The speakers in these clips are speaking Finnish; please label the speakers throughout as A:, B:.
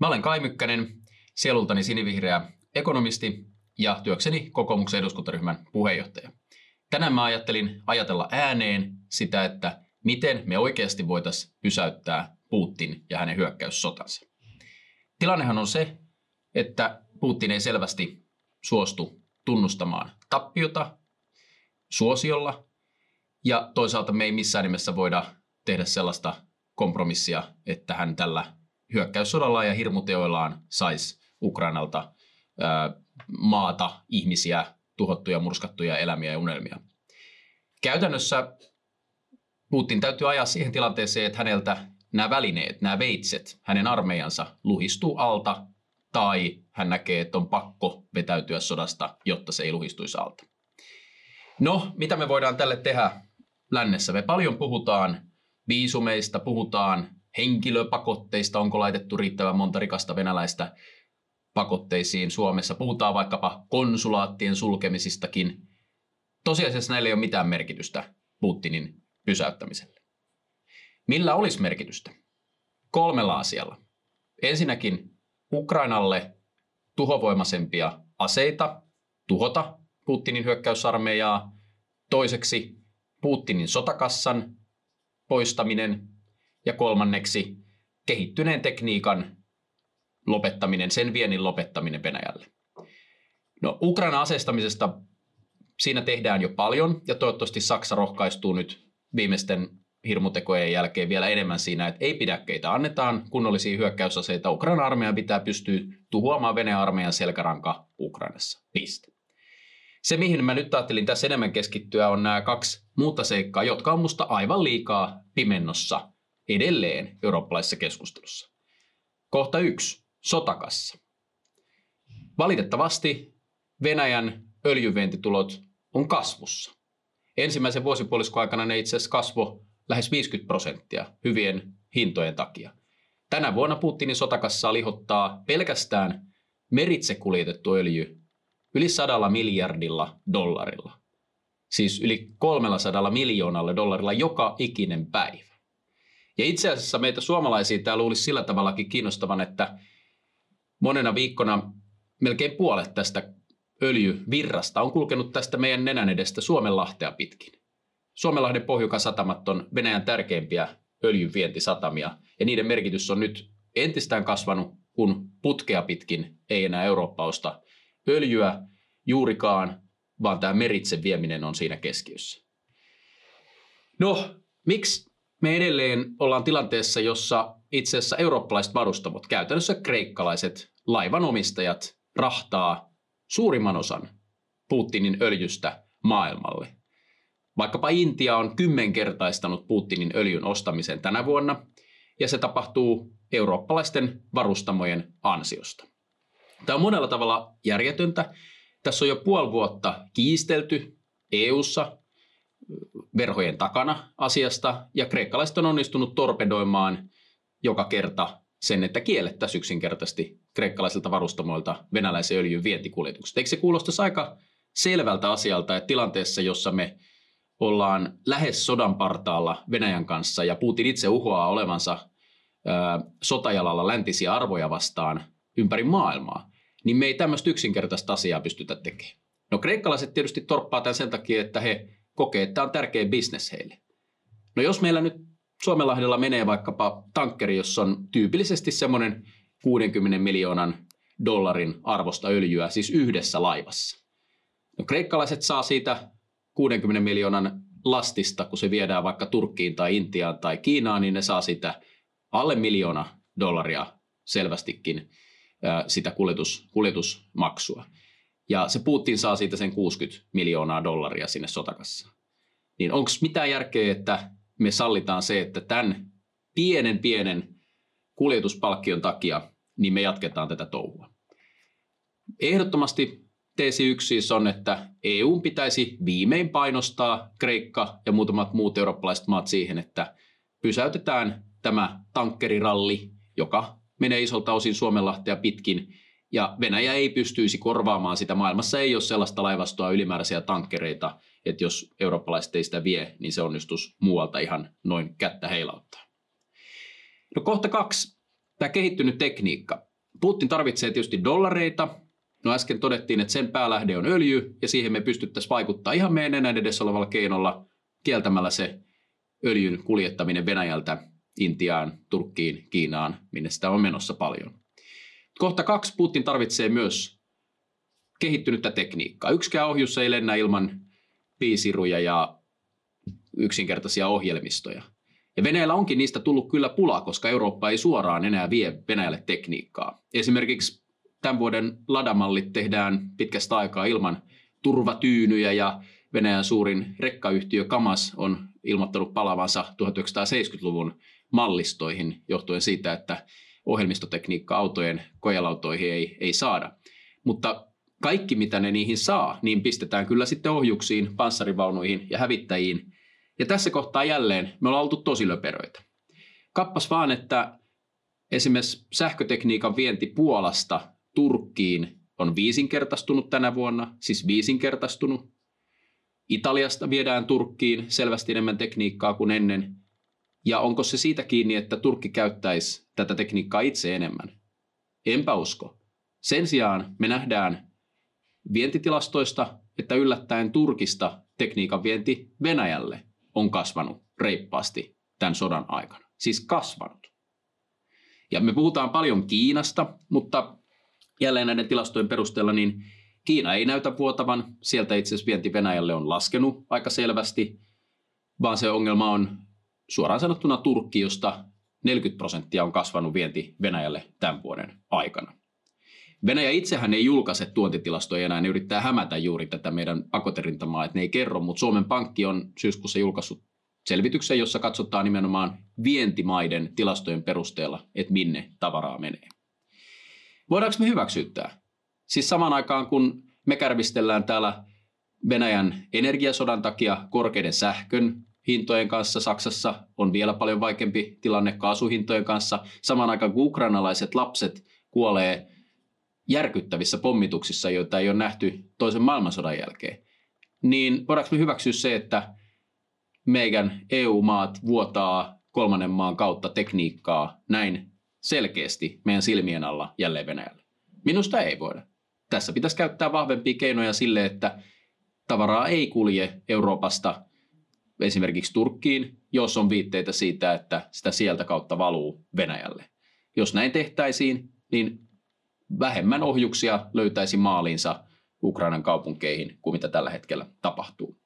A: Mä olen Kai Mykkänen, sielultani sinivihreä ekonomisti ja työkseni kokoomuksen eduskuntaryhmän puheenjohtaja. Tänään mä ajattelin ajatella ääneen sitä, että miten me oikeasti voitaisiin pysäyttää Putin ja hänen hyökkäyssotansa. Tilannehan on se, että Putin ei selvästi suostu tunnustamaan tappiota suosiolla, ja toisaalta me ei missään nimessä voida tehdä sellaista kompromissia, että hän tällä hyökkäyssodalla ja hirmuteoillaan saisi Ukrainalta maata, ihmisiä, tuhottuja, murskattuja elämiä ja unelmia. Käytännössä Putin täytyy ajaa siihen tilanteeseen, että häneltä nämä välineet, nämä veitset, hänen armeijansa luhistuu alta tai hän näkee, että on pakko vetäytyä sodasta, jotta se ei luhistuisi alta. No, mitä me voidaan tälle tehdä lännessä? Me paljon puhutaan viisumeista, puhutaan henkilöpakotteista, onko laitettu riittävän monta rikasta venäläistä pakotteisiin Suomessa. Puhutaan vaikkapa konsulaattien sulkemisistakin. Tosiasiassa näillä ei ole mitään merkitystä Putinin pysäyttämiselle. Millä olisi merkitystä? Kolmella asialla. Ensinnäkin Ukrainalle tuhovoimaisempia aseita tuhota Putinin hyökkäysarmeijaa. Toiseksi Putinin sotakassan poistaminen ja kolmanneksi kehittyneen tekniikan lopettaminen, sen viennin lopettaminen Venäjälle. No Ukraina aseistamisesta siinä tehdään jo paljon ja toivottavasti Saksa rohkaistuu nyt viimeisten hirmutekojen jälkeen vielä enemmän siinä, että ei pidäkkeitä annetaan kunnollisia hyökkäysaseita. Ukraina armeija pitää pystyä tuhoamaan Venäjän armeijan selkäranka Ukrainassa. Piste. Se, mihin mä nyt ajattelin tässä enemmän keskittyä, on nämä kaksi muuta seikkaa, jotka on musta aivan liikaa pimennossa edelleen eurooppalaisessa keskustelussa. Kohta yksi. Sotakassa. Valitettavasti Venäjän öljyvientitulot on kasvussa. Ensimmäisen vuosipuoliskon aikana ne itse asiassa kasvo lähes 50 prosenttia hyvien hintojen takia. Tänä vuonna Putinin sotakassa lihottaa pelkästään meritse kuljetettu öljy yli sadalla miljardilla dollarilla. Siis yli 300 miljoonalla dollarilla joka ikinen päivä. Ja itse asiassa meitä suomalaisia tämä luulisi sillä tavallakin kiinnostavan, että monena viikkona melkein puolet tästä öljyvirrasta on kulkenut tästä meidän nenän edestä Suomenlahtea pitkin. Suomenlahden pohjukasatamat on Venäjän tärkeimpiä öljyvientisatamia ja niiden merkitys on nyt entistään kasvanut, kun putkea pitkin ei enää Eurooppa osta öljyä juurikaan, vaan tämä meritse vieminen on siinä keskiössä. No, miksi me edelleen ollaan tilanteessa, jossa itse asiassa eurooppalaiset varustamot, käytännössä kreikkalaiset laivanomistajat, rahtaa suurimman osan Putinin öljystä maailmalle. Vaikkapa Intia on kymmenkertaistanut Putinin öljyn ostamisen tänä vuonna, ja se tapahtuu eurooppalaisten varustamojen ansiosta. Tämä on monella tavalla järjetöntä. Tässä on jo puoli vuotta kiistelty EU:ssa verhojen takana asiasta, ja kreikkalaiset on onnistunut torpedoimaan joka kerta sen, että kiellettäisiin yksinkertaisesti kreikkalaisilta varustamoilta venäläisen öljyn vientikuljetukset. Eikö se kuulostaisi aika selvältä asialta, että tilanteessa, jossa me ollaan lähes sodan partaalla Venäjän kanssa ja Putin itse uhoaa olevansa ö, sotajalalla läntisiä arvoja vastaan ympäri maailmaa, niin me ei tämmöistä yksinkertaista asiaa pystytä tekemään. No kreikkalaiset tietysti torppaa tämän sen takia, että he kokee, että tämä on tärkeä bisnes heille. No jos meillä nyt Suomenlahdella menee vaikkapa tankkeri, jossa on tyypillisesti semmoinen 60 miljoonan dollarin arvosta öljyä, siis yhdessä laivassa. No kreikkalaiset saa siitä 60 miljoonan lastista, kun se viedään vaikka Turkkiin tai Intiaan tai Kiinaan, niin ne saa sitä alle miljoona dollaria selvästikin sitä kuljetus, kuljetusmaksua. Ja se Putin saa siitä sen 60 miljoonaa dollaria sinne sotakassaan. Niin onko mitään järkeä, että me sallitaan se, että tämän pienen pienen kuljetuspalkkion takia niin me jatketaan tätä touhua. Ehdottomasti teesi yksi siis on, että EU pitäisi viimein painostaa Kreikka ja muutamat muut eurooppalaiset maat siihen, että pysäytetään tämä tankkeriralli, joka menee isolta osin Suomenlahtea pitkin, ja Venäjä ei pystyisi korvaamaan sitä. Maailmassa ei ole sellaista laivastoa ylimääräisiä tankkereita, että jos eurooppalaiset ei sitä vie, niin se onnistus muualta ihan noin kättä heilauttaa. No kohta kaksi. Tämä kehittynyt tekniikka. Putin tarvitsee tietysti dollareita. No äsken todettiin, että sen päälähde on öljy, ja siihen me pystyttäisiin vaikuttaa ihan meidän enää edessä olevalla keinolla kieltämällä se öljyn kuljettaminen Venäjältä Intiaan, Turkkiin, Kiinaan, minne sitä on menossa paljon. Kohta kaksi Putin tarvitsee myös kehittynyttä tekniikkaa. Yksikään ohjus ei lennä ilman piisiruja ja yksinkertaisia ohjelmistoja. Ja Venäjällä onkin niistä tullut kyllä pulaa, koska Eurooppa ei suoraan enää vie Venäjälle tekniikkaa. Esimerkiksi tämän vuoden ladamallit tehdään pitkästä aikaa ilman turvatyynyjä ja Venäjän suurin rekkayhtiö Kamas on ilmoittanut palavansa 1970-luvun mallistoihin johtuen siitä, että ohjelmistotekniikka autojen kojelautoihin ei, ei saada. Mutta kaikki, mitä ne niihin saa, niin pistetään kyllä sitten ohjuksiin, panssarivaunuihin ja hävittäjiin. Ja tässä kohtaa jälleen me ollaan oltu tosi löperöitä. Kappas vaan, että esimerkiksi sähkötekniikan vienti Puolasta Turkkiin on viisinkertaistunut tänä vuonna, siis viisinkertaistunut. Italiasta viedään Turkkiin selvästi enemmän tekniikkaa kuin ennen. Ja onko se siitä kiinni, että Turkki käyttäisi tätä tekniikkaa itse enemmän? Enpä usko. Sen sijaan me nähdään vientitilastoista, että yllättäen Turkista tekniikan vienti Venäjälle on kasvanut reippaasti tämän sodan aikana. Siis kasvanut. Ja me puhutaan paljon Kiinasta, mutta jälleen näiden tilastojen perusteella niin Kiina ei näytä vuotavan. Sieltä itse asiassa vienti Venäjälle on laskenut aika selvästi, vaan se ongelma on suoraan sanottuna Turkki, josta 40 prosenttia on kasvanut vienti Venäjälle tämän vuoden aikana. Venäjä itsehän ei julkaise tuontitilastoja enää, ne yrittää hämätä juuri tätä meidän pakoterintamaa, että ne ei kerro, mutta Suomen Pankki on syyskuussa julkaissut selvityksen, jossa katsotaan nimenomaan vientimaiden tilastojen perusteella, että minne tavaraa menee. Voidaanko me hyväksyä tämä? Siis samaan aikaan, kun me kärvistellään täällä Venäjän energiasodan takia korkeiden sähkön hintojen kanssa. Saksassa on vielä paljon vaikeampi tilanne kaasuhintojen kanssa. Samaan aikaan kun ukrainalaiset lapset kuolee järkyttävissä pommituksissa, joita ei ole nähty toisen maailmansodan jälkeen, niin voidaanko me hyväksyä se, että meidän EU-maat vuotaa kolmannen maan kautta tekniikkaa näin selkeästi meidän silmien alla jälleen Venäjälle? Minusta ei voida. Tässä pitäisi käyttää vahvempia keinoja sille, että tavaraa ei kulje Euroopasta esimerkiksi Turkkiin, jos on viitteitä siitä, että sitä sieltä kautta valuu Venäjälle. Jos näin tehtäisiin, niin vähemmän ohjuksia löytäisi maaliinsa Ukrainan kaupunkeihin kuin mitä tällä hetkellä tapahtuu.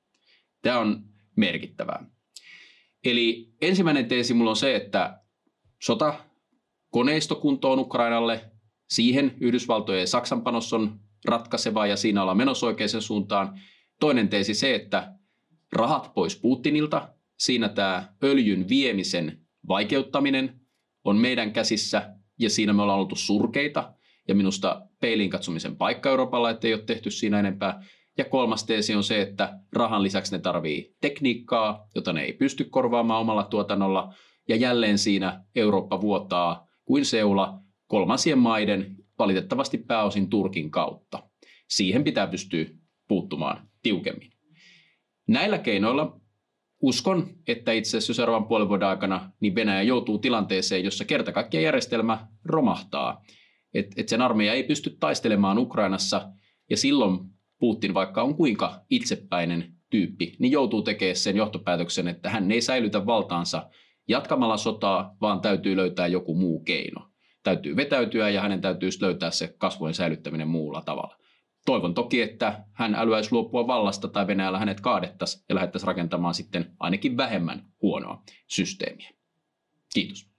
A: Tämä on merkittävää. Eli ensimmäinen teesi mulla on se, että sota koneistokuntoon Ukrainalle, siihen Yhdysvaltojen ja Saksan panos on ratkaiseva ja siinä ollaan menossa oikeaan suuntaan. Toinen teesi se, että rahat pois Putinilta, siinä tämä öljyn viemisen vaikeuttaminen on meidän käsissä ja siinä me ollaan oltu surkeita ja minusta peiliin katsomisen paikka Euroopalla, että ei ole tehty siinä enempää. Ja kolmas teesi on se, että rahan lisäksi ne tarvii tekniikkaa, jota ne ei pysty korvaamaan omalla tuotannolla. Ja jälleen siinä Eurooppa vuotaa kuin seula kolmansien maiden, valitettavasti pääosin Turkin kautta. Siihen pitää pystyä puuttumaan tiukemmin. Näillä keinoilla uskon, että itse asiassa seuraavan puolen vuoden aikana niin Venäjä joutuu tilanteeseen, jossa kerta kaikkiaan järjestelmä romahtaa. Että et sen armeija ei pysty taistelemaan Ukrainassa ja silloin Putin, vaikka on kuinka itsepäinen tyyppi, niin joutuu tekemään sen johtopäätöksen, että hän ei säilytä valtaansa jatkamalla sotaa, vaan täytyy löytää joku muu keino. Täytyy vetäytyä ja hänen täytyy löytää se kasvojen säilyttäminen muulla tavalla. Toivon toki, että hän älyäisi luopua vallasta tai Venäjällä hänet kaadettaisiin ja lähdettäisiin rakentamaan sitten ainakin vähemmän huonoa systeemiä. Kiitos.